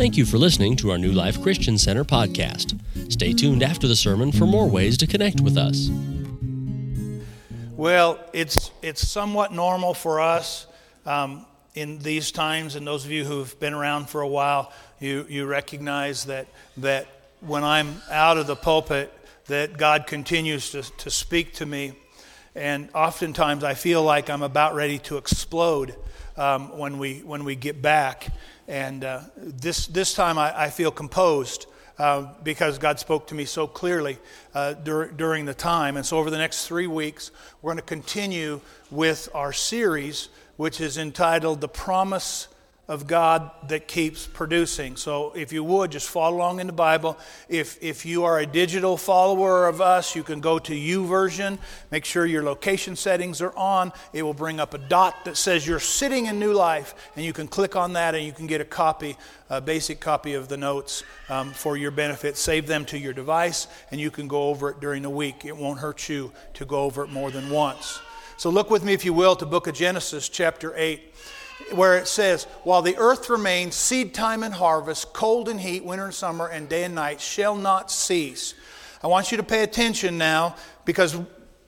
Thank you for listening to our New Life Christian Center podcast. Stay tuned after the sermon for more ways to connect with us. Well, it's it's somewhat normal for us um, in these times, and those of you who've been around for a while, you you recognize that that when I'm out of the pulpit, that God continues to, to speak to me, and oftentimes I feel like I'm about ready to explode um, when we when we get back. And uh, this, this time I, I feel composed uh, because God spoke to me so clearly uh, dur- during the time. And so, over the next three weeks, we're going to continue with our series, which is entitled The Promise of God that keeps producing. So, if you would, just follow along in the Bible. If, if you are a digital follower of us, you can go to U YouVersion. Make sure your location settings are on. It will bring up a dot that says you're sitting in New Life, and you can click on that and you can get a copy, a basic copy of the notes um, for your benefit. Save them to your device, and you can go over it during the week. It won't hurt you to go over it more than once. So, look with me, if you will, to book of Genesis, chapter 8 where it says, While the earth remains, seed time and harvest, cold and heat, winter and summer, and day and night shall not cease. I want you to pay attention now because,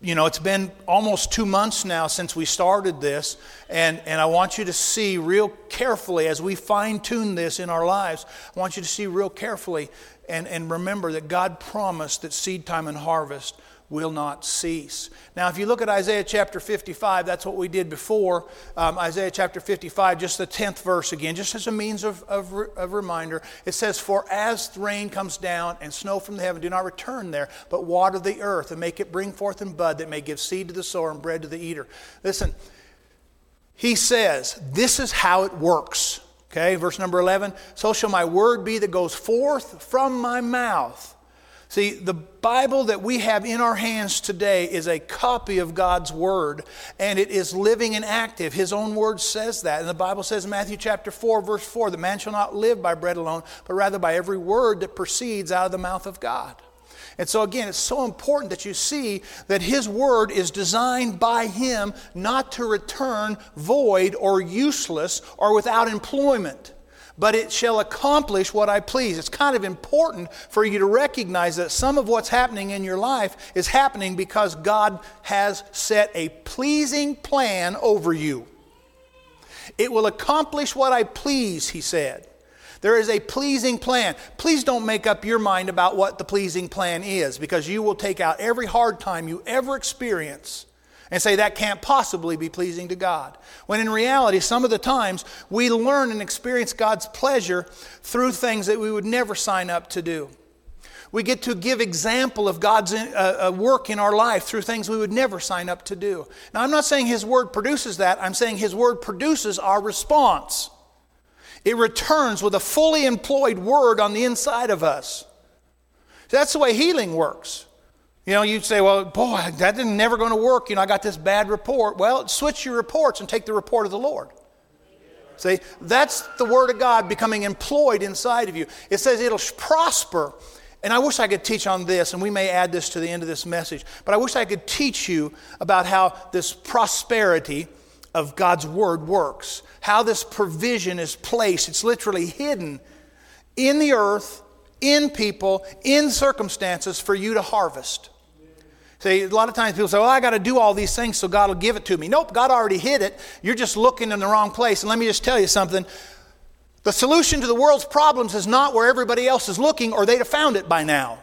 you know, it's been almost two months now since we started this, and, and I want you to see real carefully as we fine tune this in our lives. I want you to see real carefully and, and remember that God promised that seed time and harvest will not cease. Now, if you look at Isaiah chapter 55, that's what we did before. Um, Isaiah chapter 55, just the 10th verse again, just as a means of, of, of reminder. It says, For as rain comes down and snow from the heaven, do not return there, but water the earth and make it bring forth and bud that may give seed to the sower and bread to the eater. Listen, he says, This is how it works. Okay, verse number 11. So shall my word be that goes forth from my mouth. See, the Bible that we have in our hands today is a copy of God's Word, and it is living and active. His own Word says that. And the Bible says in Matthew chapter 4, verse 4, the man shall not live by bread alone, but rather by every word that proceeds out of the mouth of God. And so, again, it's so important that you see that His Word is designed by Him not to return void or useless or without employment but it shall accomplish what I please. It's kind of important for you to recognize that some of what's happening in your life is happening because God has set a pleasing plan over you. It will accomplish what I please, he said. There is a pleasing plan. Please don't make up your mind about what the pleasing plan is because you will take out every hard time you ever experience and say that can't possibly be pleasing to God. When in reality, some of the times we learn and experience God's pleasure through things that we would never sign up to do. We get to give example of God's uh, uh, work in our life through things we would never sign up to do. Now, I'm not saying His Word produces that. I'm saying His Word produces our response. It returns with a fully employed Word on the inside of us. That's the way healing works. You know, you'd say, well, boy, that is never going to work. You know, I got this bad report. Well, switch your reports and take the report of the Lord. See, that's the Word of God becoming employed inside of you. It says it'll prosper. And I wish I could teach on this, and we may add this to the end of this message, but I wish I could teach you about how this prosperity of God's Word works, how this provision is placed. It's literally hidden in the earth, in people, in circumstances for you to harvest. See, a lot of times people say, well, I got to do all these things so God will give it to me. Nope, God already hid it. You're just looking in the wrong place. And let me just tell you something. The solution to the world's problems is not where everybody else is looking, or they'd have found it by now.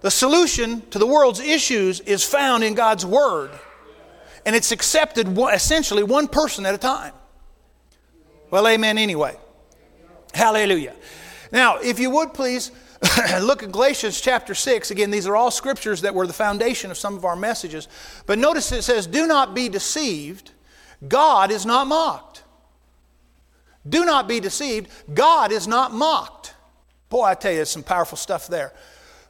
The solution to the world's issues is found in God's Word, and it's accepted essentially one person at a time. Well, amen anyway. Hallelujah. Now, if you would please Look at Galatians chapter 6. Again, these are all scriptures that were the foundation of some of our messages. But notice it says, Do not be deceived. God is not mocked. Do not be deceived. God is not mocked. Boy, I tell you, there's some powerful stuff there.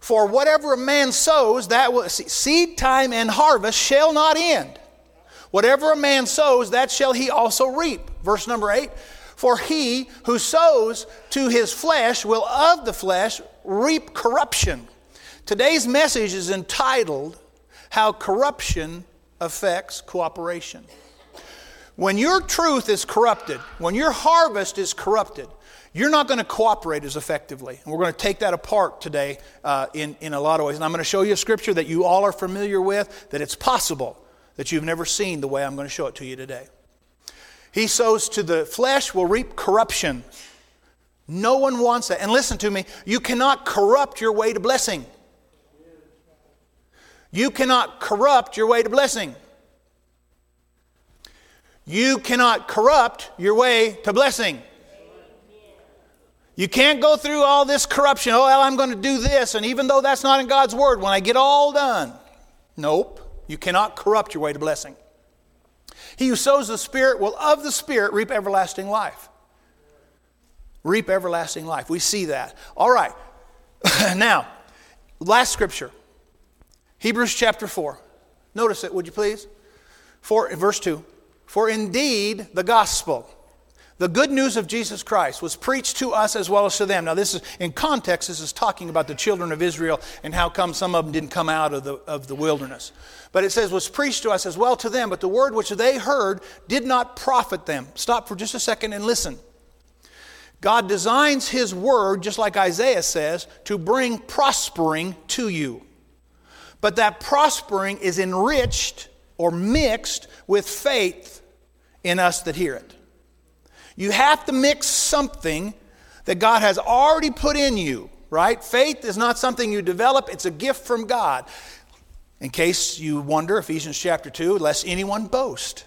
For whatever a man sows, that will, seed time and harvest shall not end. Whatever a man sows, that shall he also reap. Verse number 8 For he who sows to his flesh will of the flesh reap corruption. Today's message is entitled How Corruption Affects Cooperation. When your truth is corrupted, when your harvest is corrupted, you're not going to cooperate as effectively. And we're going to take that apart today uh, in, in a lot of ways. And I'm going to show you a scripture that you all are familiar with, that it's possible that you've never seen the way I'm going to show it to you today. He sows to the flesh will reap corruption. No one wants that. And listen to me, you cannot corrupt your way to blessing. You cannot corrupt your way to blessing. You cannot corrupt your way to blessing. You can't go through all this corruption. Oh, well, I'm going to do this, and even though that's not in God's word, when I get all done. Nope. You cannot corrupt your way to blessing. He who sows the Spirit will of the Spirit reap everlasting life. Reap everlasting life. We see that. All right. now, last scripture Hebrews chapter 4. Notice it, would you please? For, verse 2. For indeed the gospel, the good news of Jesus Christ, was preached to us as well as to them. Now, this is in context, this is talking about the children of Israel and how come some of them didn't come out of the, of the wilderness. But it says, was preached to us as well to them, but the word which they heard did not profit them. Stop for just a second and listen. God designs His word, just like Isaiah says, to bring prospering to you. But that prospering is enriched or mixed with faith in us that hear it. You have to mix something that God has already put in you, right? Faith is not something you develop, it's a gift from God. In case you wonder, Ephesians chapter 2, lest anyone boast.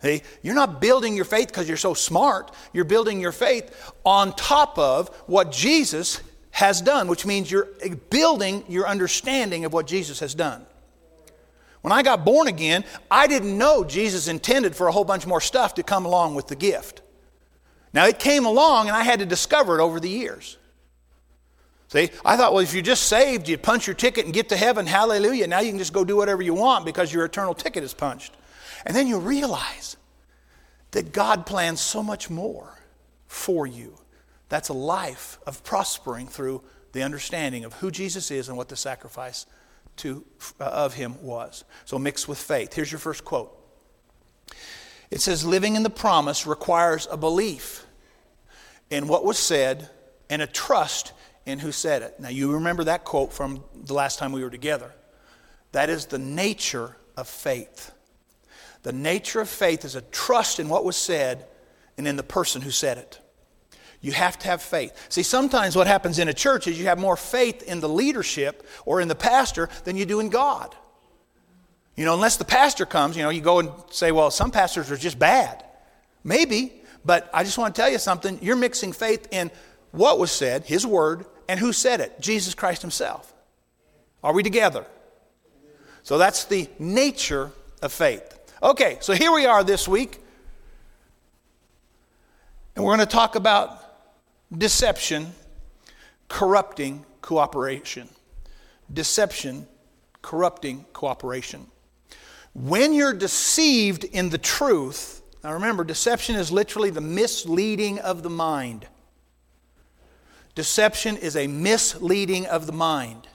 Hey, you're not building your faith because you're so smart. You're building your faith on top of what Jesus has done, which means you're building your understanding of what Jesus has done. When I got born again, I didn't know Jesus intended for a whole bunch more stuff to come along with the gift. Now, it came along and I had to discover it over the years. See, I thought, well, if you're just saved, you punch your ticket and get to heaven, hallelujah. Now you can just go do whatever you want because your eternal ticket is punched. And then you realize that God plans so much more for you. That's a life of prospering through the understanding of who Jesus is and what the sacrifice to, uh, of him was. So mixed with faith. Here's your first quote. It says, Living in the promise requires a belief in what was said and a trust in who said it. Now, you remember that quote from the last time we were together. That is the nature of faith. The nature of faith is a trust in what was said and in the person who said it. You have to have faith. See, sometimes what happens in a church is you have more faith in the leadership or in the pastor than you do in God. You know, unless the pastor comes, you know, you go and say, well, some pastors are just bad. Maybe, but I just want to tell you something. You're mixing faith in what was said, his word, and who said it? Jesus Christ himself. Are we together? So that's the nature of faith. Okay, so here we are this week. And we're going to talk about deception corrupting cooperation. Deception corrupting cooperation. When you're deceived in the truth, now remember, deception is literally the misleading of the mind. Deception is a misleading of the mind.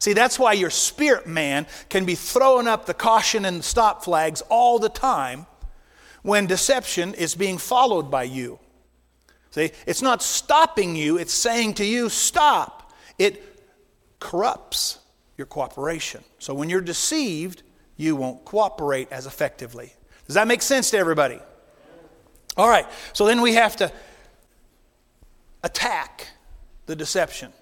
See, that's why your spirit man can be throwing up the caution and stop flags all the time when deception is being followed by you. See, it's not stopping you, it's saying to you, stop. It corrupts your cooperation. So when you're deceived, you won't cooperate as effectively. Does that make sense to everybody? All right, so then we have to attack the deception.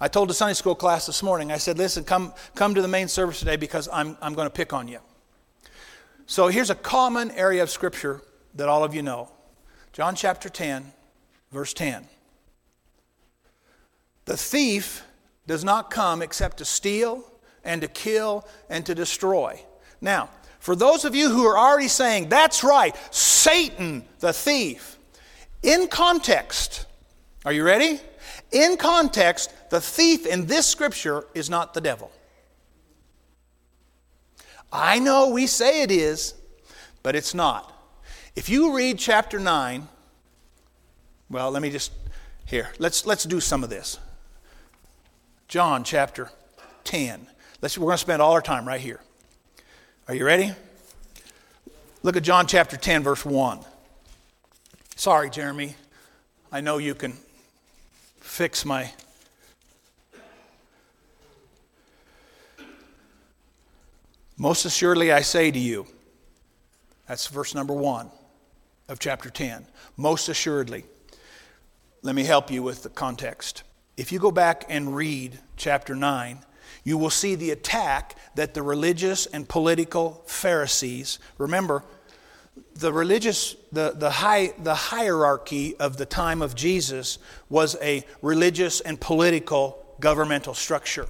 I told the Sunday school class this morning, I said, listen, come, come to the main service today because I'm, I'm going to pick on you. So here's a common area of Scripture that all of you know John chapter 10, verse 10. The thief does not come except to steal and to kill and to destroy. Now, for those of you who are already saying, that's right, Satan, the thief, in context, are you ready? In context, the thief in this scripture is not the devil. I know we say it is, but it's not. If you read chapter 9, well, let me just here. Let's let's do some of this. John chapter 10. Let's, we're going to spend all our time right here. Are you ready? Look at John chapter 10, verse 1. Sorry, Jeremy. I know you can fix my. Most assuredly, I say to you, that's verse number one of chapter 10. Most assuredly. Let me help you with the context. If you go back and read chapter 9, you will see the attack that the religious and political Pharisees, remember, the religious, the, the, high, the hierarchy of the time of Jesus was a religious and political governmental structure.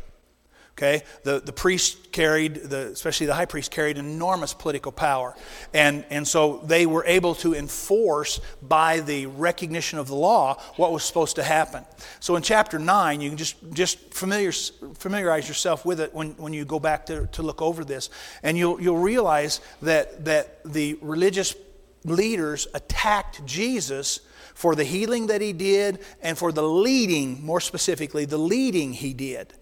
Okay? The, the priest carried, the, especially the high priest, carried enormous political power. And, and so they were able to enforce by the recognition of the law what was supposed to happen. So in chapter 9, you can just, just familiar, familiarize yourself with it when, when you go back to, to look over this. And you'll, you'll realize that, that the religious leaders attacked Jesus for the healing that he did and for the leading, more specifically, the leading he did.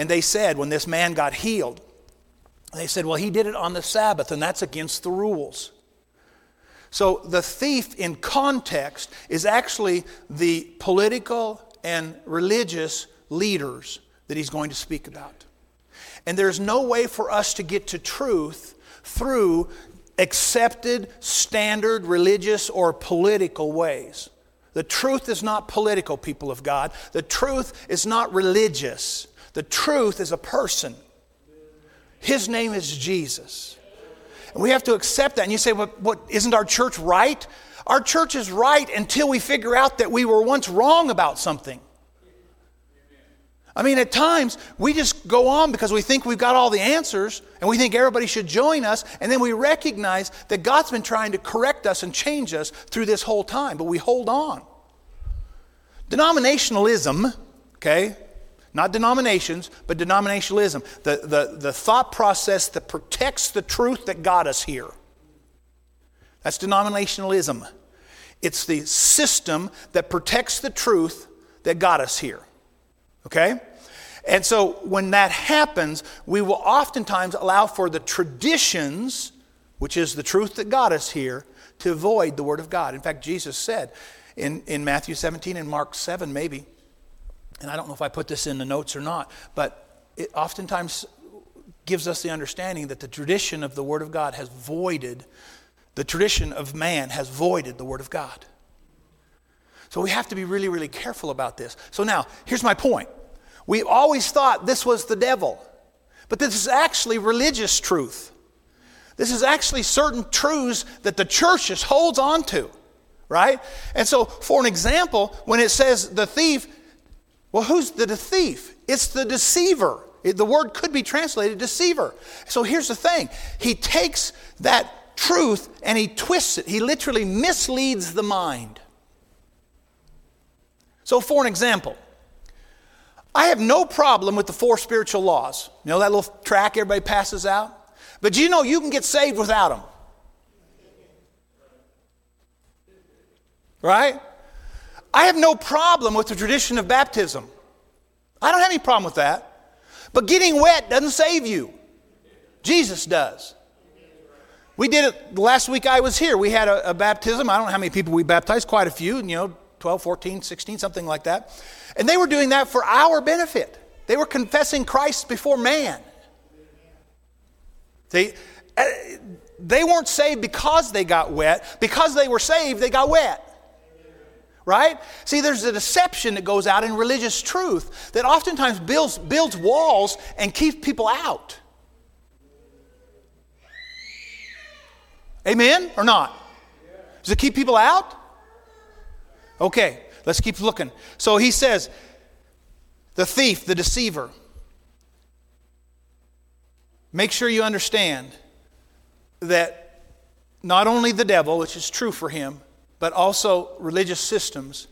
And they said, when this man got healed, they said, well, he did it on the Sabbath, and that's against the rules. So the thief in context is actually the political and religious leaders that he's going to speak about. And there's no way for us to get to truth through accepted, standard religious or political ways. The truth is not political, people of God. The truth is not religious. The truth is a person. His name is Jesus. And we have to accept that. And you say, well, what, isn't our church right? Our church is right until we figure out that we were once wrong about something. I mean, at times, we just go on because we think we've got all the answers and we think everybody should join us, and then we recognize that God's been trying to correct us and change us through this whole time, but we hold on. Denominationalism, okay, not denominations, but denominationalism, the, the, the thought process that protects the truth that got us here. That's denominationalism. It's the system that protects the truth that got us here. Okay? And so when that happens, we will oftentimes allow for the traditions, which is the truth that got us here, to avoid the Word of God. In fact, Jesus said in, in Matthew 17 and Mark 7, maybe, and I don't know if I put this in the notes or not, but it oftentimes gives us the understanding that the tradition of the Word of God has voided, the tradition of man has voided the Word of God. So we have to be really, really careful about this. So now, here's my point. We've always thought this was the devil, but this is actually religious truth. This is actually certain truths that the church just holds on to, right? And so, for an example, when it says the thief well, who's the thief? It's the deceiver. The word could be translated deceiver. So here's the thing He takes that truth and he twists it, he literally misleads the mind. So, for an example, I have no problem with the four spiritual laws. You know that little track everybody passes out? But you know you can get saved without them? Right? I have no problem with the tradition of baptism. I don't have any problem with that. But getting wet doesn't save you. Jesus does. We did it last week I was here. We had a, a, baptism. I don't know how many people we baptized, quite a few, you know, 12, 14, 16, something like that. And they were doing that for our benefit. They were confessing Christ before man. They, uh, they weren't saved because they got wet. Because they were saved, they got wet right? See, there's a deception that goes out in religious truth that oftentimes builds, builds walls and keeps people out. Amen or not? Does it keep people out? Okay, let's keep looking. So he says, the thief, the deceiver. Make sure you understand that not only the devil, which is true for him, but also religious systems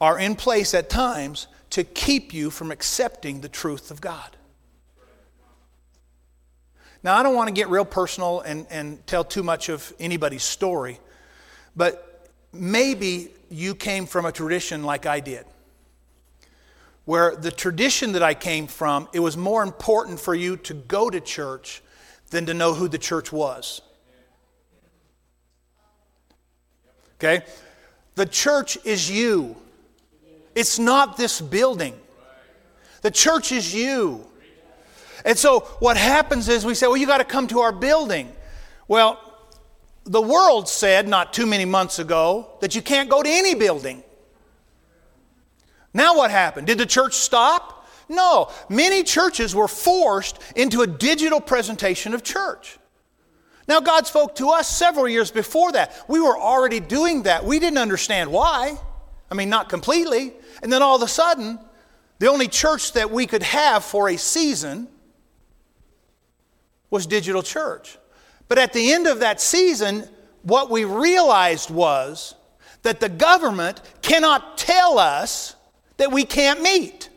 are in place at times to keep you from accepting the truth of God. Now, I don't want to get real personal and, and tell too much of anybody's story, but maybe you came from a tradition like I did, where the tradition that I came from, it was more important for you to go to church than to know who the church was. Okay? The church is you. It's not this building. The church is you. And so what happens is we say, well, you got to come to our building. Well, the world said not too many months ago that you can't go to any building. Now what happened? Did the church stop? No. Many churches were forced into a digital presentation of church. Now, God spoke to us several years before that. We were already doing that. We didn't understand why. I mean, not completely. And then all of a sudden, the only church that we could have for a season was digital church. But at the end of that season, what we realized was that the government cannot tell us that we can't meet.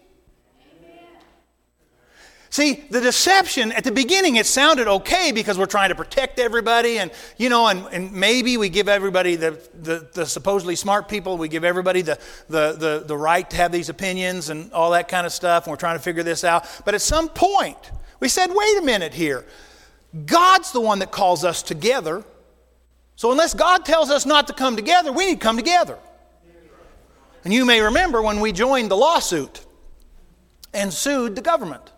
See, the deception at the beginning, it sounded okay because we're trying to protect everybody, and you know, and, and maybe we give everybody the, the, the supposedly smart people, we give everybody the, the, the, the right to have these opinions and all that kind of stuff, and we're trying to figure this out. But at some point, we said, wait a minute here. God's the one that calls us together. So unless God tells us not to come together, we need to come together. And you may remember when we joined the lawsuit and sued the government.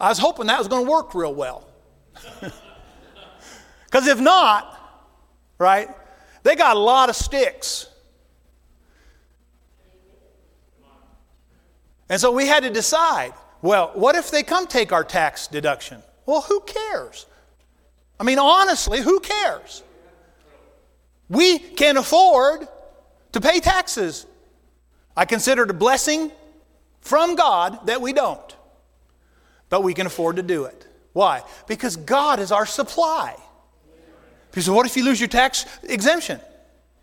I was hoping that was going to work real well. Because if not, right, they got a lot of sticks. And so we had to decide well, what if they come take our tax deduction? Well, who cares? I mean, honestly, who cares? We can afford to pay taxes. I consider it a blessing from God that we don't but we can afford to do it. Why? Because God is our supply. Because what if you lose your tax exemption?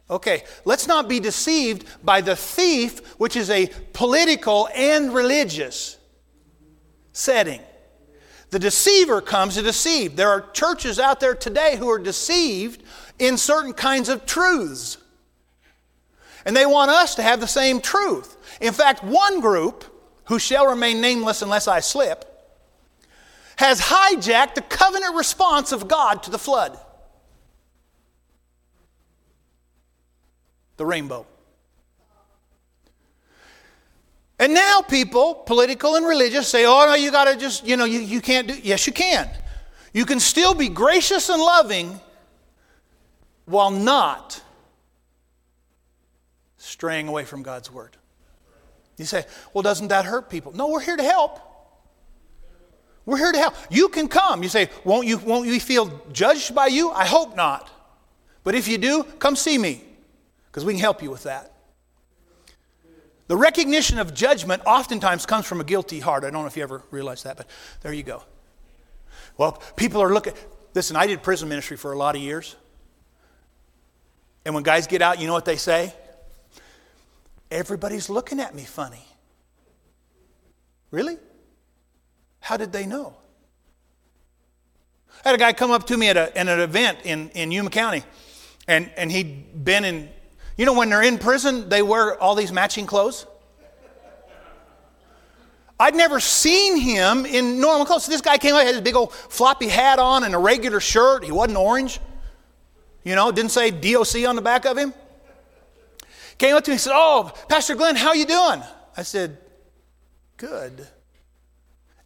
Okay, let's not be deceived by the thief, which is a political and religious setting. The deceiver comes to deceive. There are churches out there today who are deceived in certain kinds of truths. And they want us to have the same truth. In fact, one group, who shall remain nameless unless I slip, has hijacked the covenant response of God to the flood. The rainbow. And now people, political and religious, say, oh, no, you got to just, you know, you, you can't do. Yes, you can. You can still be gracious and loving while not straying away from God's word. You say, well, doesn't that hurt people? No, we're here to help. We're here to help. You can come. You say, won't you, won't you feel judged by you? I hope not. But if you do, come see me because we can help you with that. The recognition of judgment oftentimes comes from a guilty heart. I don't know if you ever realized that, but there you go. Well, people are looking. Listen, I did prison ministry for a lot of years. And when guys get out, you know what they say? Everybody's looking at me funny. Really? How did they know? I had a guy come up to me at, a, at an event in, in Yuma County, and, and he'd been in, you know, when they're in prison, they wear all these matching clothes. I'd never seen him in normal clothes. So this guy came up, had his big old floppy hat on and a regular shirt. He wasn't orange. You know, didn't say DOC on the back of him. Came up to me and said, Oh, Pastor Glenn, how you doing? I said, Good.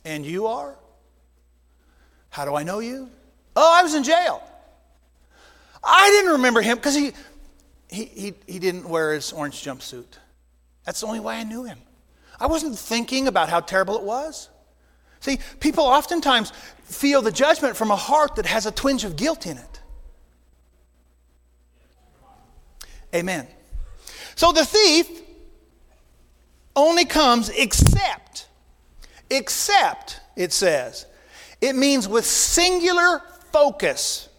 And you are? How do I know you? Oh, I was in jail. I didn't remember him because he, he, he, he didn't wear his orange jumpsuit. That's the only way I knew him. I wasn't thinking about how terrible it was. See, people oftentimes feel the judgment from a heart that has a twinge of guilt in it. Amen. So the thief only comes except except, it says. It means with singular focus.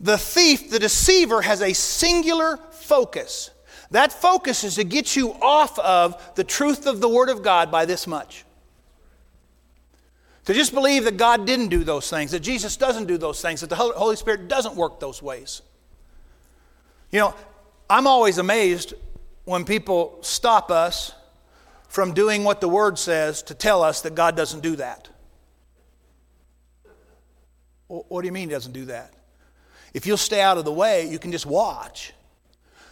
The thief, the deceiver, has a singular focus. That focus is to get you off of the truth of the Word of God by this much. To just believe that God didn't do those things, that Jesus doesn't do those things, that the Holy Spirit doesn't work those ways. You know, I'm always amazed when people stop us from doing what the Word says to tell us that God doesn't do that. What do you mean He doesn't do that? If you'll stay out of the way, you can just watch.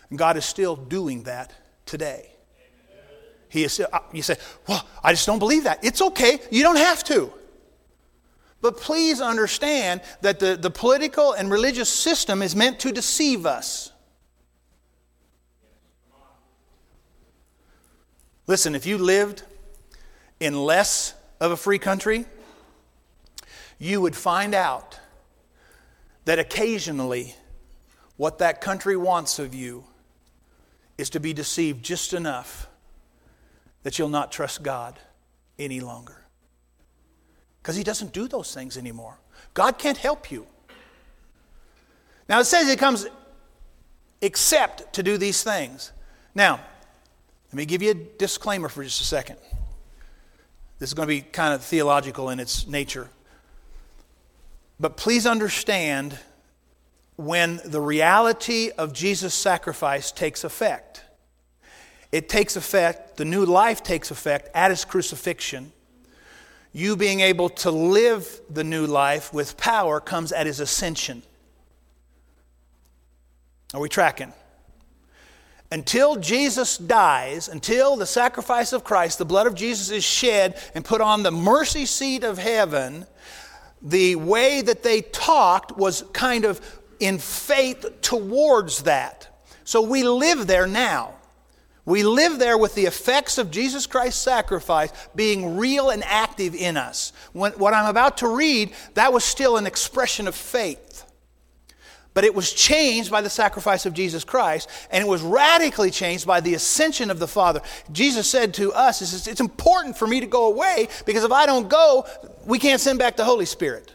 And God is still doing that today. He is, uh, you say, Well, I just don't believe that. It's okay. You don't have to. But please understand that the, the political and religious system is meant to deceive us. Listen, if you lived in less of a free country, you would find out that occasionally what that country wants of you is to be deceived just enough that you'll not trust God any longer. Because He doesn't do those things anymore. God can't help you. Now it says He comes except to do these things. Now, let me give you a disclaimer for just a second. This is going to be kind of theological in its nature. But please understand when the reality of Jesus' sacrifice takes effect. It takes effect, the new life takes effect at his crucifixion. You being able to live the new life with power comes at his ascension. Are we tracking? Until Jesus dies, until the sacrifice of Christ, the blood of Jesus is shed and put on the mercy seat of heaven, the way that they talked was kind of in faith towards that. So we live there now. We live there with the effects of Jesus Christ's sacrifice being real and active in us. When, what I'm about to read, that was still an expression of faith. But it was changed by the sacrifice of Jesus Christ, and it was radically changed by the ascension of the Father. Jesus said to us, It's important for me to go away because if I don't go, we can't send back the Holy Spirit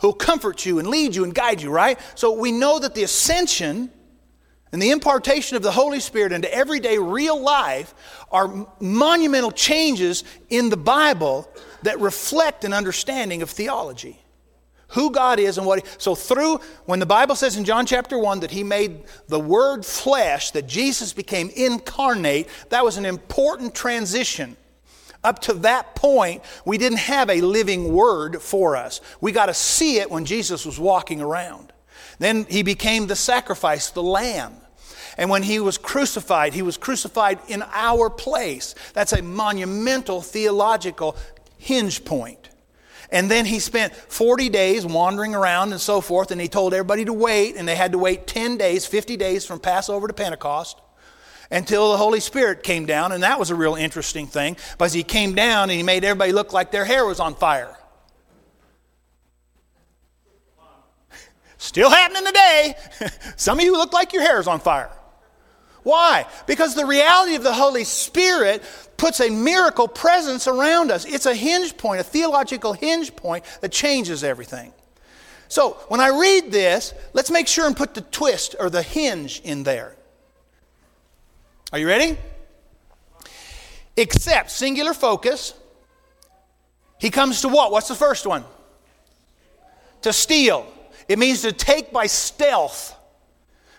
who'll comfort you and lead you and guide you, right? So we know that the ascension and the impartation of the Holy Spirit into everyday real life are monumental changes in the Bible that reflect an understanding of theology who God is and what he, so through when the Bible says in John chapter 1 that he made the word flesh that Jesus became incarnate that was an important transition up to that point we didn't have a living word for us we got to see it when Jesus was walking around then he became the sacrifice the lamb and when he was crucified, he was crucified in our place. That's a monumental theological hinge point. And then he spent 40 days wandering around and so forth, and he told everybody to wait, and they had to wait 10 days, 50 days from Passover to Pentecost until the Holy Spirit came down, and that was a real interesting thing because he came down and he made everybody look like their hair was on fire. Still happening today. Some of you look like your hair is on fire. Why? Because the reality of the Holy Spirit puts a miracle presence around us. It's a hinge point, a theological hinge point that changes everything. So when I read this, let's make sure and put the twist or the hinge in there. Are you ready? Except, singular focus. He comes to what? What's the first one? To steal. It means to take by stealth.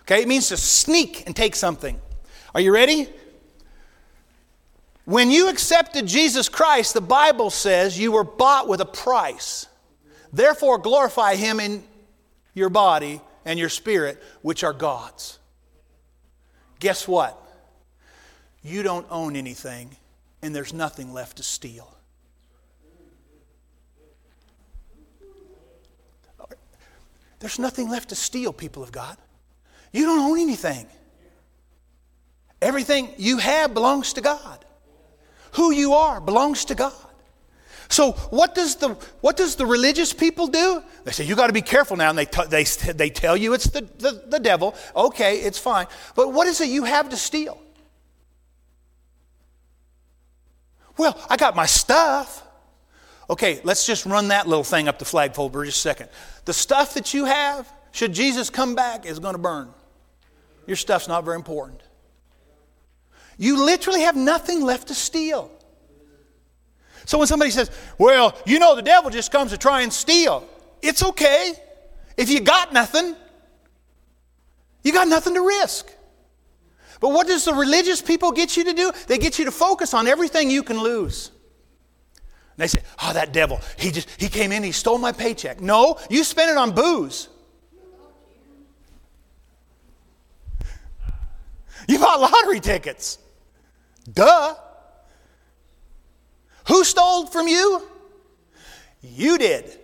Okay, it means to sneak and take something. Are you ready? When you accepted Jesus Christ, the Bible says you were bought with a price. Therefore, glorify Him in your body and your spirit, which are God's. Guess what? You don't own anything, and there's nothing left to steal. There's nothing left to steal, people of God. You don't own anything. Everything you have belongs to God. Who you are belongs to God. So what does the what does the religious people do? They say you got to be careful now, and they t- they they tell you it's the, the the devil. Okay, it's fine. But what is it you have to steal? Well, I got my stuff. Okay, let's just run that little thing up the flagpole for just a second. The stuff that you have, should Jesus come back, is going to burn. Your stuff's not very important. You literally have nothing left to steal. So when somebody says, Well, you know, the devil just comes to try and steal, it's okay. If you got nothing, you got nothing to risk. But what does the religious people get you to do? They get you to focus on everything you can lose. And they say, Oh, that devil, he just he came in, he stole my paycheck. No, you spent it on booze. Bought lottery tickets. Duh. Who stole from you? You did.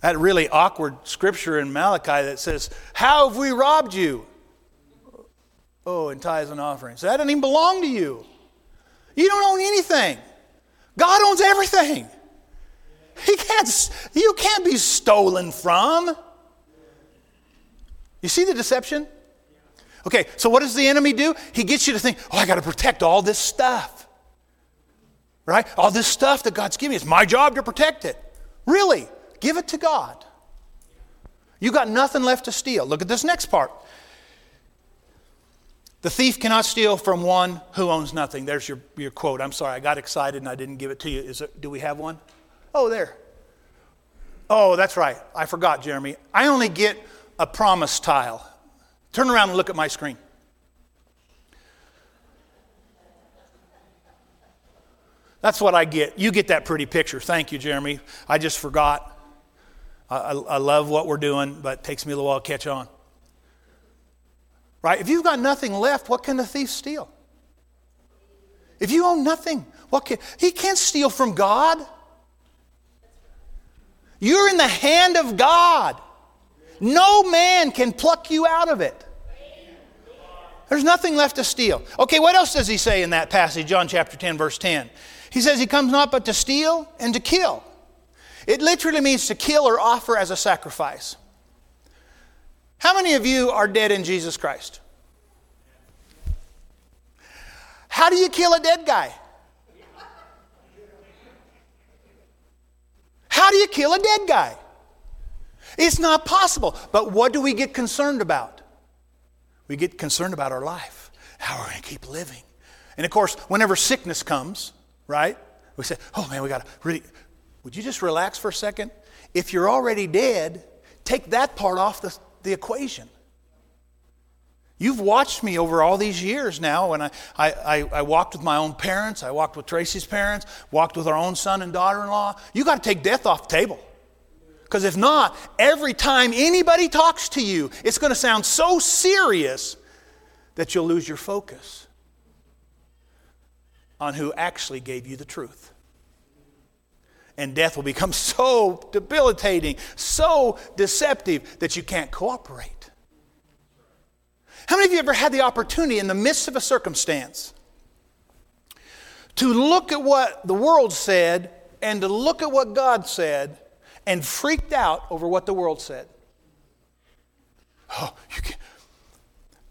That really awkward scripture in Malachi that says, How have we robbed you? Oh, in tithes and offerings. That doesn't even belong to you. You don't own anything. God owns everything. He can't, you can't be stolen from. You see the deception? Okay, so what does the enemy do? He gets you to think, oh, I got to protect all this stuff. Right? All this stuff that God's giving me. It's my job to protect it. Really? Give it to God. You got nothing left to steal. Look at this next part. The thief cannot steal from one who owns nothing. There's your, your quote. I'm sorry, I got excited and I didn't give it to you. Is do we have one? Oh, there. Oh, that's right. I forgot, Jeremy. I only get a promise tile. Turn around and look at my screen. That's what I get. You get that pretty picture. Thank you, Jeremy. I just forgot. I, I, I love what we're doing, but it takes me a little while to catch on. Right? If you've got nothing left, what can the thief steal? If you own nothing, what can he can't steal from God? You're in the hand of God. No man can pluck you out of it. There's nothing left to steal. Okay, what else does he say in that passage, John chapter 10, verse 10? He says he comes not but to steal and to kill. It literally means to kill or offer as a sacrifice. How many of you are dead in Jesus Christ? How do you kill a dead guy? How do you kill a dead guy? It's not possible. But what do we get concerned about? We get concerned about our life. How are we going to keep living? And of course, whenever sickness comes, right? We say, oh man, we got to really. Would you just relax for a second? If you're already dead, take that part off the, the equation. You've watched me over all these years now when I, I, I, walked with my own parents, I walked with Tracy's parents, walked with our own son and daughter in law. You got to take death off the table. Because if not, every time anybody talks to you, it's going to sound so serious that you'll lose your focus on who actually gave you the truth and death will become so debilitating, so deceptive that you can't cooperate. How many of you ever had the opportunity in the midst of a circumstance to look at what the world said and to look at what God said and freaked out over what the world said? Oh, you can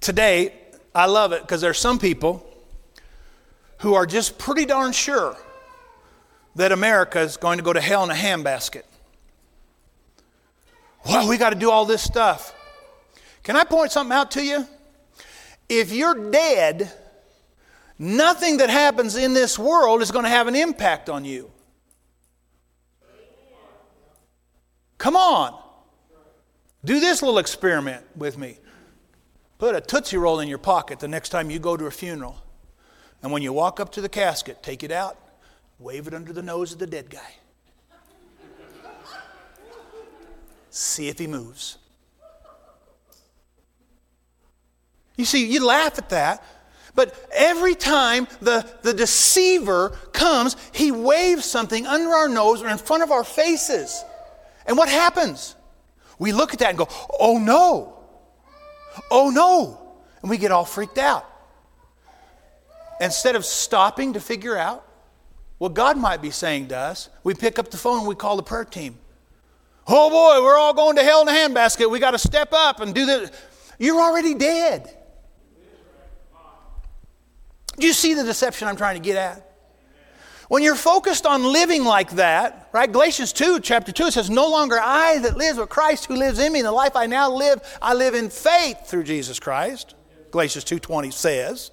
Today, I love it because there's some people who are just pretty darn sure that America is going to go to hell in a handbasket. Well, we got to do all this stuff. Can I point something out to you? If you're dead, nothing that happens in this world is going to have an impact on you. Come on. Do this little experiment with me. Put a Tootsie Roll in your pocket the next time you go to a funeral. And when you walk up to the casket, take it out wave it under the nose of the dead guy. See if he moves. You see, you laugh at that, but every time the, the deceiver comes, he waves something under our nose or in front of our faces. And what happens? We look at that and go, oh no, oh no. And we get all freaked out. Instead of stopping to figure out what God might be saying to us, we pick up the phone and we call the prayer team. Oh boy, we're all going to hell in a handbasket. We got to step up and do this. You're already dead. Do you see the deception I'm trying to get at? When you're focused on living like that, right? Galatians 2, chapter 2, it says, No longer I that lives, but Christ who lives in me. And the life I now live, I live in faith through Jesus Christ. Galatians 2.20 says.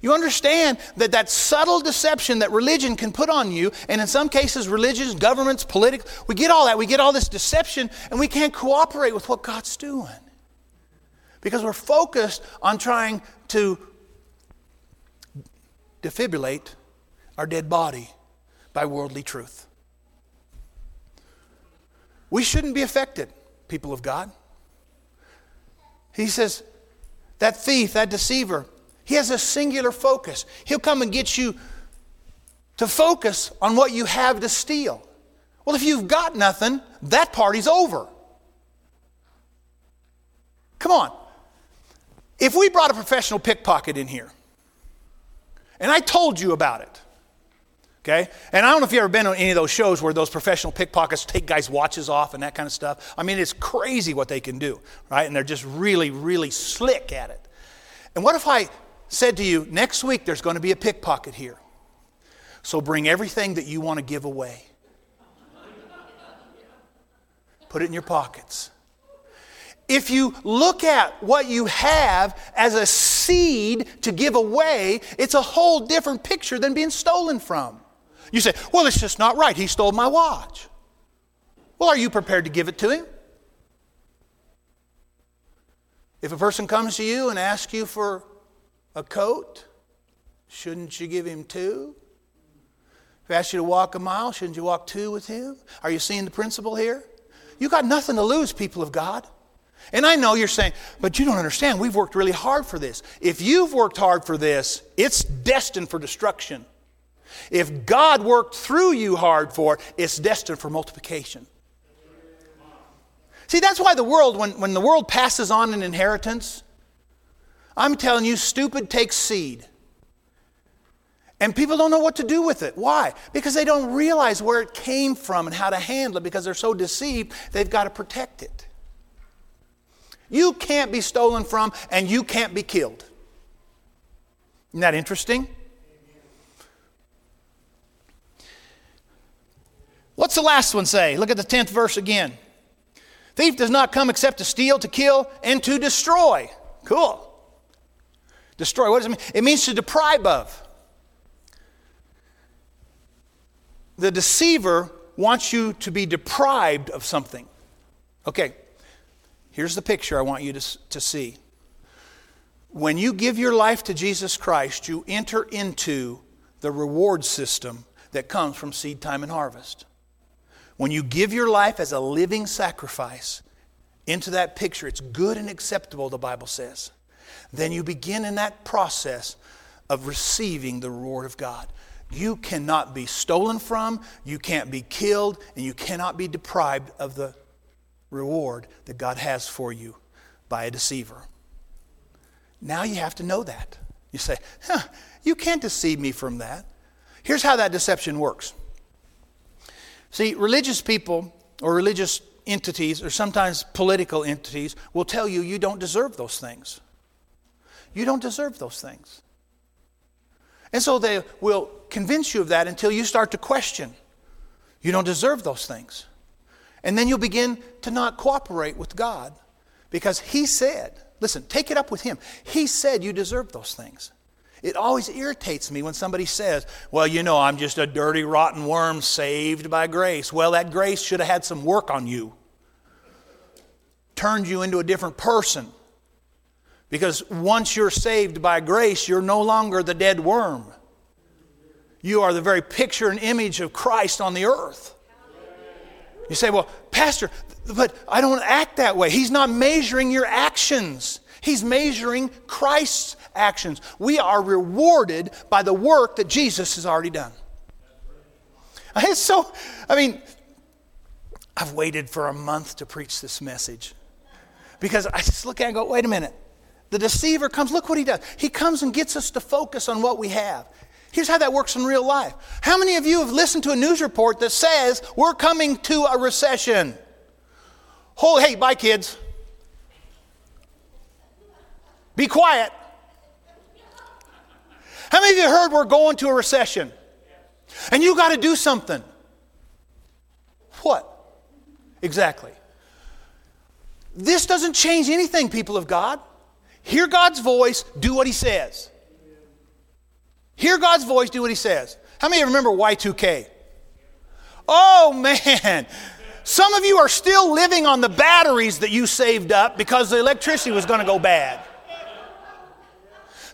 You understand that that subtle deception that religion can put on you, and in some cases, religions, governments, politics, we get all that. We get all this deception, and we can't cooperate with what God's doing because we're focused on trying to defibrillate our dead body by worldly truth. We shouldn't be affected, people of God. He says, that thief, that deceiver, he has a singular focus. He'll come and get you to focus on what you have to steal. Well, if you've got nothing, that party's over. Come on. If we brought a professional pickpocket in here and I told you about it, okay? And I don't know if you've ever been on any of those shows where those professional pickpockets take guys' watches off and that kind of stuff. I mean, it's crazy what they can do, right? And they're just really, really slick at it. And what if I said to you, next week there's going to be a pickpocket here? So bring everything that you want to give away. Put it in your pockets. If you look at what you have as a seed to give away, it's a whole different picture than being stolen from. You say, well, it's just not right. He stole my watch. Well, are you prepared to give it to him? If a person comes to you and asks you for a coat, shouldn't you give him two? If he asks you to walk a mile, shouldn't you walk two with him? Are you seeing the principle here? You got nothing to lose, people of God. And I know you're saying, but you don't understand. We've worked really hard for this. If you've worked hard for this, it's destined for destruction. If God worked through you hard for it, it's destined for multiplication. See, that's why the world, when, when the world passes on an inheritance, I'm telling you, stupid takes seed. And people don't know what to do with it. Why? Because they don't realize where it came from and how to handle it because they're so deceived, they've got to protect it. You can't be stolen from and you can't be killed. Isn't that interesting? What's the last one say? Look at the 10th verse again. Thief does not come except to steal, to kill, and to destroy. Cool. Destroy, what does it mean? It means to deprive of. The deceiver wants you to be deprived of something. Okay, Here's the picture I want you to, to see. When you give your life to Jesus Christ, you enter into the reward system that comes from seed time and harvest. When you give your life as a living sacrifice into that picture, it's good and acceptable, the Bible says. Then you begin in that process of receiving the reward of God. You cannot be stolen from, you can't be killed, and you cannot be deprived of the reward that God has for you by a deceiver. Now you have to know that. You say, huh, you can't deceive me from that. Here's how that deception works. See, religious people or religious entities, or sometimes political entities, will tell you you don't deserve those things. You don't deserve those things. And so they will convince you of that until you start to question. You don't deserve those things. And then you'll begin to not cooperate with God because He said, listen, take it up with Him. He said you deserve those things. It always irritates me when somebody says, Well, you know, I'm just a dirty, rotten worm saved by grace. Well, that grace should have had some work on you, turned you into a different person. Because once you're saved by grace, you're no longer the dead worm. You are the very picture and image of Christ on the earth. You say, well, Pastor, but I don't act that way. He's not measuring your actions, He's measuring Christ's actions. We are rewarded by the work that Jesus has already done. It's so, I mean, I've waited for a month to preach this message because I just look at it and go, wait a minute. The deceiver comes, look what he does. He comes and gets us to focus on what we have. Here's how that works in real life. How many of you have listened to a news report that says we're coming to a recession? Hold, hey, bye, kids. Be quiet. How many of you heard we're going to a recession? And you got to do something. What? Exactly. This doesn't change anything, people of God. Hear God's voice, do what He says. Hear God's voice, do what He says. How many of you remember Y2K? Oh, man. Some of you are still living on the batteries that you saved up because the electricity was going to go bad.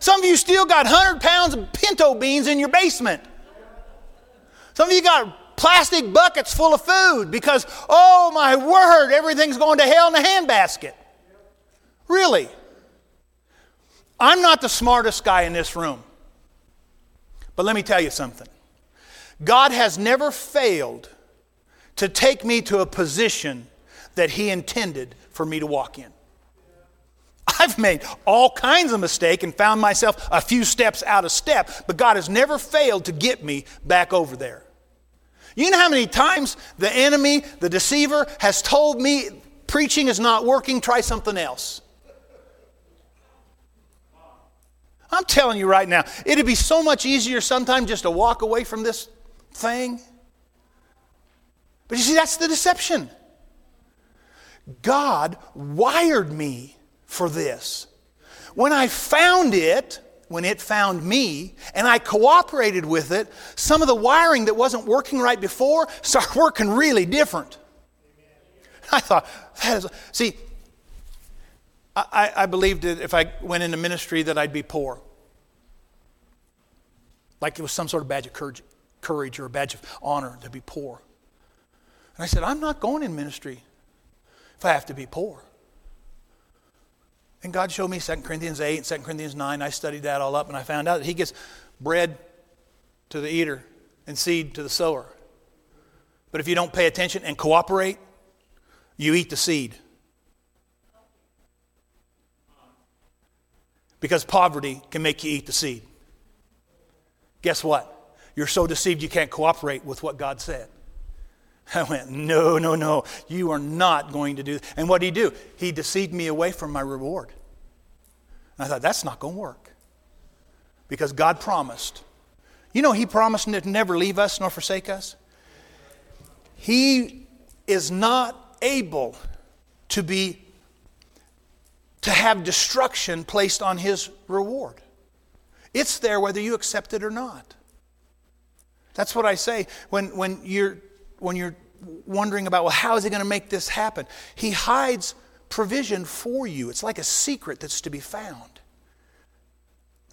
Some of you still got 100 pounds of pinto beans in your basement. Some of you got plastic buckets full of food because, oh my word, everything's going to hell in a handbasket. Really? I'm not the smartest guy in this room. But let me tell you something God has never failed to take me to a position that He intended for me to walk in. I've made all kinds of mistakes and found myself a few steps out of step, but God has never failed to get me back over there. You know how many times the enemy, the deceiver, has told me preaching is not working, try something else. I'm telling you right now, it'd be so much easier sometimes just to walk away from this thing. But you see, that's the deception. God wired me for this. When I found it, when it found me, and I cooperated with it, some of the wiring that wasn't working right before started working really different. I thought, that is, see, I, I believed that if I went into ministry that I'd be poor. Like it was some sort of badge of courage, courage or a badge of honor to be poor. And I said, I'm not going in ministry if I have to be poor. And God showed me 2 Corinthians 8 and 2 Corinthians 9. I studied that all up and I found out that He gives bread to the eater and seed to the sower. But if you don't pay attention and cooperate, you eat the seed. Because poverty can make you eat the seed. Guess what? You're so deceived you can't cooperate with what God said. I went, No, no, no. You are not going to do. And what did he do? He deceived me away from my reward. And I thought, That's not going to work. Because God promised. You know, He promised to never leave us nor forsake us. He is not able to be to have destruction placed on his reward. It's there whether you accept it or not. That's what I say when, when you're when you're wondering about, well, how is he going to make this happen? He hides provision for you. It's like a secret that's to be found.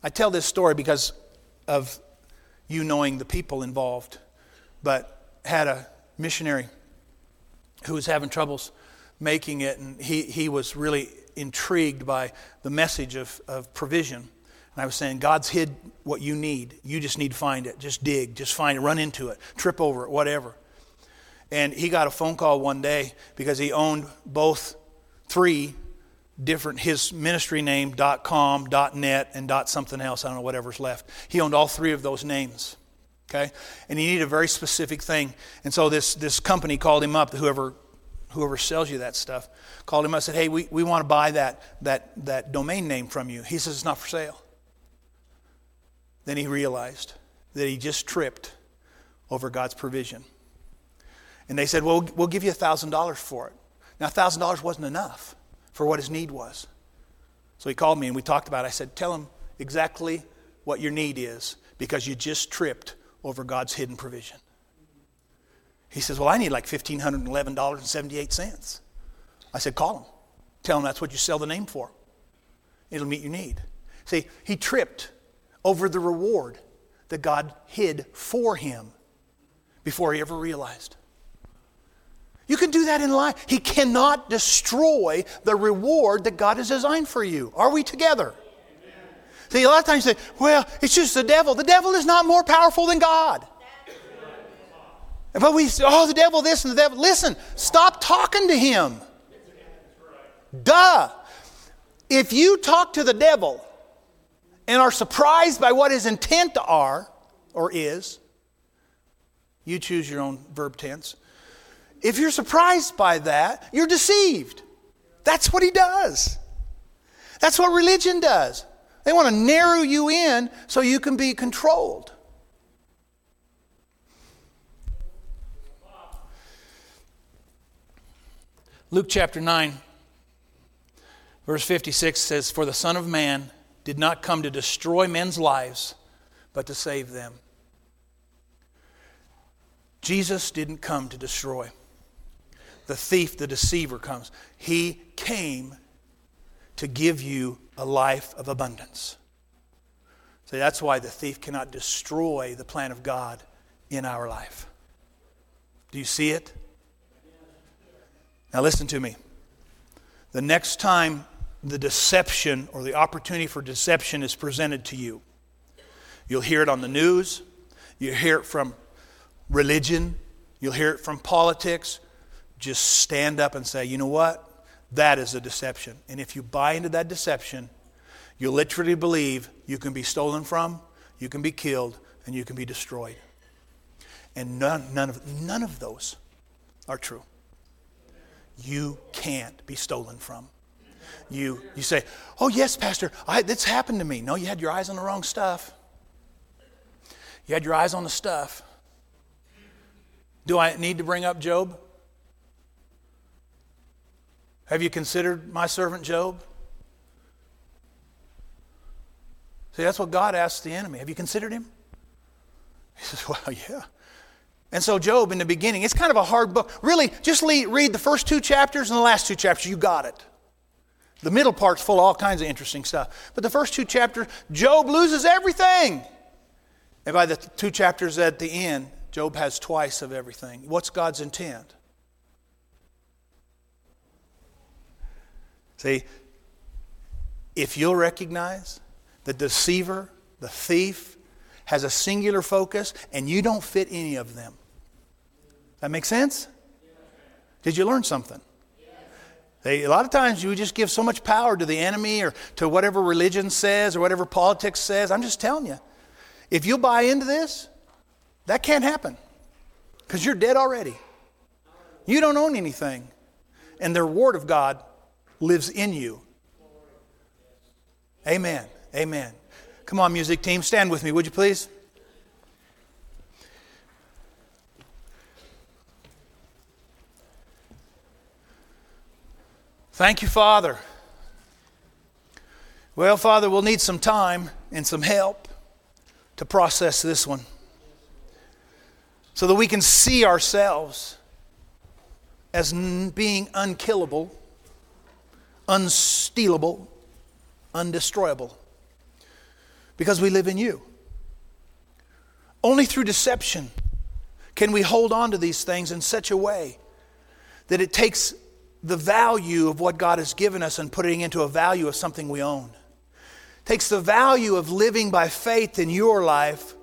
I tell this story because of you knowing the people involved, but had a missionary who was having troubles making it, and he, he was really intrigued by the message of, of provision. And I was saying, God's hid what you need. You just need to find it. Just dig, just find it, run into it, trip over it, whatever. And he got a phone call one day because he owned both three different his ministry name com net and dot something else. I don't know whatever's left. He owned all three of those names okay? And he needed a very specific thing. And so this this company called him up whoever whoever sells you that stuff called him up said hey we, we want to buy that that that domain name from you. He says it's not for sale. Then he realized that he just tripped over god's provision and they said, well, we'll give you $1,000 for it. Now, $1,000 wasn't enough for what his need was. So he called me and we talked about it. I said, tell him exactly what your need is because you just tripped over God's hidden provision. He says, Well, I need like $1,511.78. I said, Call him. Tell him that's what you sell the name for. It'll meet your need. See, he tripped over the reward that God hid for him before he ever realized. You can do that in life. He cannot destroy the reward that God has designed for you. Are we together? See, a lot of times you say, well, it's just the devil. The devil is not more powerful than God. But we say, oh, the devil this and the devil. Listen, stop talking to him. Duh. If you talk to the devil and are surprised by what his intent are or is, you choose your own verb tense. If you're surprised by that, you're deceived. That's what he does. That's what religion does. They want to narrow you in so you can be controlled. Luke chapter 9, verse 56 says, For the Son of Man did not come to destroy men's lives, but to save them. Jesus didn't come to destroy the thief, the deceiver comes. He came to give you a life of abundance. So that's why the thief cannot destroy the plan of God in our life. Do you see it? Now listen to me. The next time the deception or the opportunity for deception is presented to you. You'll hear it on the news, you'll hear it from religion, you'll hear it from politics. Just stand up and say, you know what? That is a deception. And if you buy into that deception, you literally believe you can be stolen from, you can be killed, and you can be destroyed. And none, none, of, none of those are true. You can't be stolen from. You, you say, Oh, yes, Pastor, I, this happened to me. No, you had your eyes on the wrong stuff. You had your eyes on the stuff. Do I need to bring up Job? Have you considered my servant Job? See, that's what God asks the enemy. Have you considered him? He says, Well, yeah. And so, Job, in the beginning, it's kind of a hard book. Really, just read the first two chapters and the last two chapters. You got it. The middle part's full of all kinds of interesting stuff. But the first two chapters, Job loses everything. And by the two chapters at the end, Job has twice of everything. What's God's intent? See, if you'll recognize the deceiver, the thief, has a singular focus and you don't fit any of them, that make sense? Did you learn something? They, a lot of times you just give so much power to the enemy or to whatever religion says or whatever politics says. I'm just telling you. If you buy into this, that can't happen because you're dead already. You don't own anything. And the reward of God lives in you. Amen. Amen. Come on, music team, stand with me, would you please? Thank you, Father. Well, Father, we'll need some time and some help to process this one so that we can see ourselves as being unkillable, unstealable, undestroyable because we live in you. Only through deception can we hold on to these things in such a way that it takes the value of what God has given us and putting into a value of something we own. Takes the value of living by faith in your life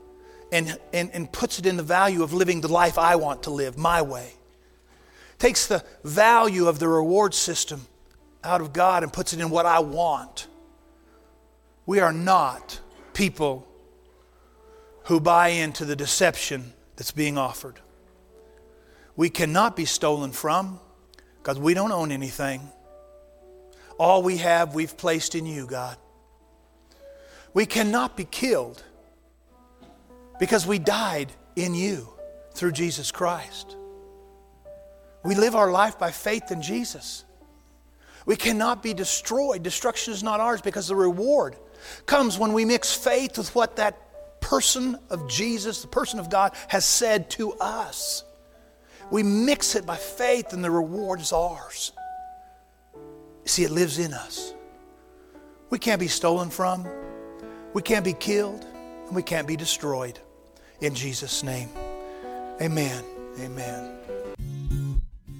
and, and, and puts it in the value of living the life I want to live, my way. Takes the value of the reward system out of God and puts it in what I want. We are not people who buy into the deception that's being offered. We cannot be stolen from because we don't own anything. All we have, we've placed in you, God. We cannot be killed because we died in you through Jesus Christ. We live our life by faith in Jesus. We cannot be destroyed. Destruction is not ours because the reward comes when we mix faith with what that person of Jesus, the person of God, has said to us. We mix it by faith, and the reward is ours. See, it lives in us. We can't be stolen from, we can't be killed, and we can't be destroyed. In Jesus' name, amen. Amen.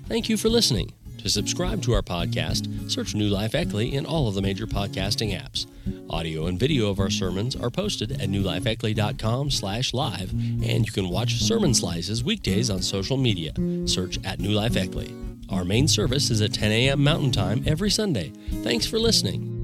Thank you for listening. To subscribe to our podcast, search New Life Eckley in all of the major podcasting apps. Audio and video of our sermons are posted at newlifeeckley.com slash live, and you can watch sermon slices weekdays on social media. Search at New Life Eckley. Our main service is at 10 a.m. Mountain Time every Sunday. Thanks for listening.